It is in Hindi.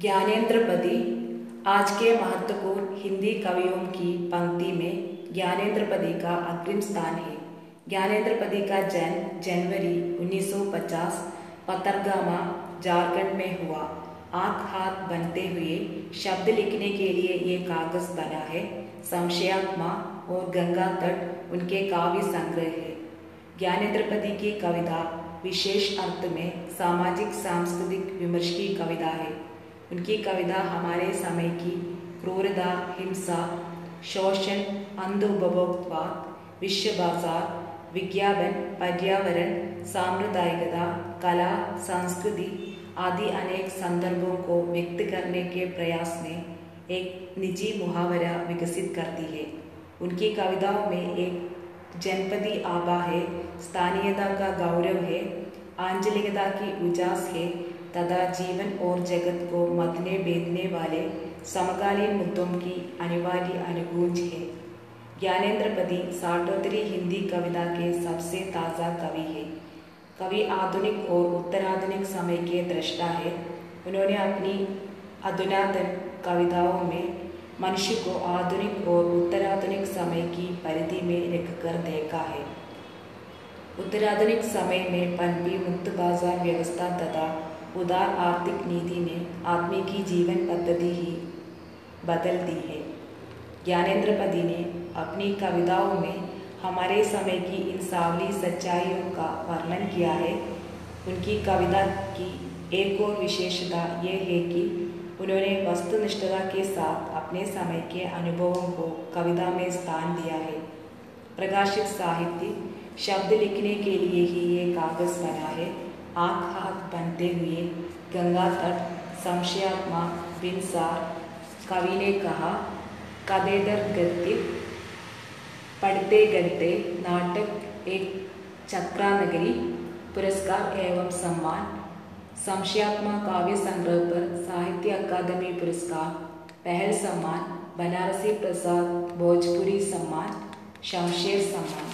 ज्ञानेन्द्रपदी आज के महत्वपूर्ण हिंदी कवियों की पंक्ति में ज्ञानेन्द्रपदी का अग्रिम स्थान है। ज्ञानेन्द्रपदी का जन्म जनवरी 1950 पतरगामा, झारखंड में हुआ। आँख हाथ बनते हुए शब्द लिखने के लिए ये कागज़ बना है। संशयात्मा और गंगा तट उनके काव्य संग्रह है। ज्ञानेन्द्रपदी की कविता विशेष अर्थ में सामाजिक, सांस्कृतिक विमर्श की कविता है। उनकी कविता हमारे समय की क्रूरता, हिंसा, शोषण, अंधोपभोक्तवाद विश्व बाज़ार विज्ञापन, पर्यावरण सांप्रदायिकता कला, संस्कृति आदि अनेक संदर्भों को व्यक्त करने के प्रयास में एक निजी मुहावरा विकसित करती है। उनकी कविताओं में एक जनपदी आभा है, स्थानीयता का गौरव है, आंचलिकता की उजास है तथा जीवन और जगत को मतने बेदने वाले समकालीन मुद्दों की अनिवार्य अनुगूंज है। ज्ञानेन्द्रपति साठोत्तरी हिंदी कविता के सबसे ताज़ा कवि है। कवि आधुनिक और उत्तराधुनिक समय के दृष्टा है। उन्होंने अपनी अधुनातन कविताओं में मनुष्य को आधुनिक और उत्तराधुनिक समय की परिधि में रखकर देखा है। उत्तराधुनिक समय में पनपी मुक्त बाज़ार व्यवस्था तथा उदार आर्थिक नीति ने आदमी की जीवन पद्धति ही बदल दी है। ज्ञानेन्द्रपदी ने अपनी कविताओं में हमारे समय की इन सावली सच्चाइयों का वर्णन किया है। उनकी कविता की एक और विशेषता यह है कि उन्होंने वस्तुनिष्ठता के साथ अपने समय के अनुभवों को कविता में स्थान दिया है। प्रकाशित साहित्य शब्द लिखने के लिए ही ये कागज़ बना है। आँख हाथ बनते हुए गंगा तट संशयात्मा बिनसार कवि ने कहा, कदेदर गद्य पढ़ते गढ़ते नाटक एक चक्रा नगरी पुरस्कार एवं सम्मान संशयात्मा काव्य संग्रह पर साहित्य अकादमी पुरस्कार, पहल सम्मान, बनारसी प्रसाद, भोजपुरी सम्मान, शमशेर सम्मान।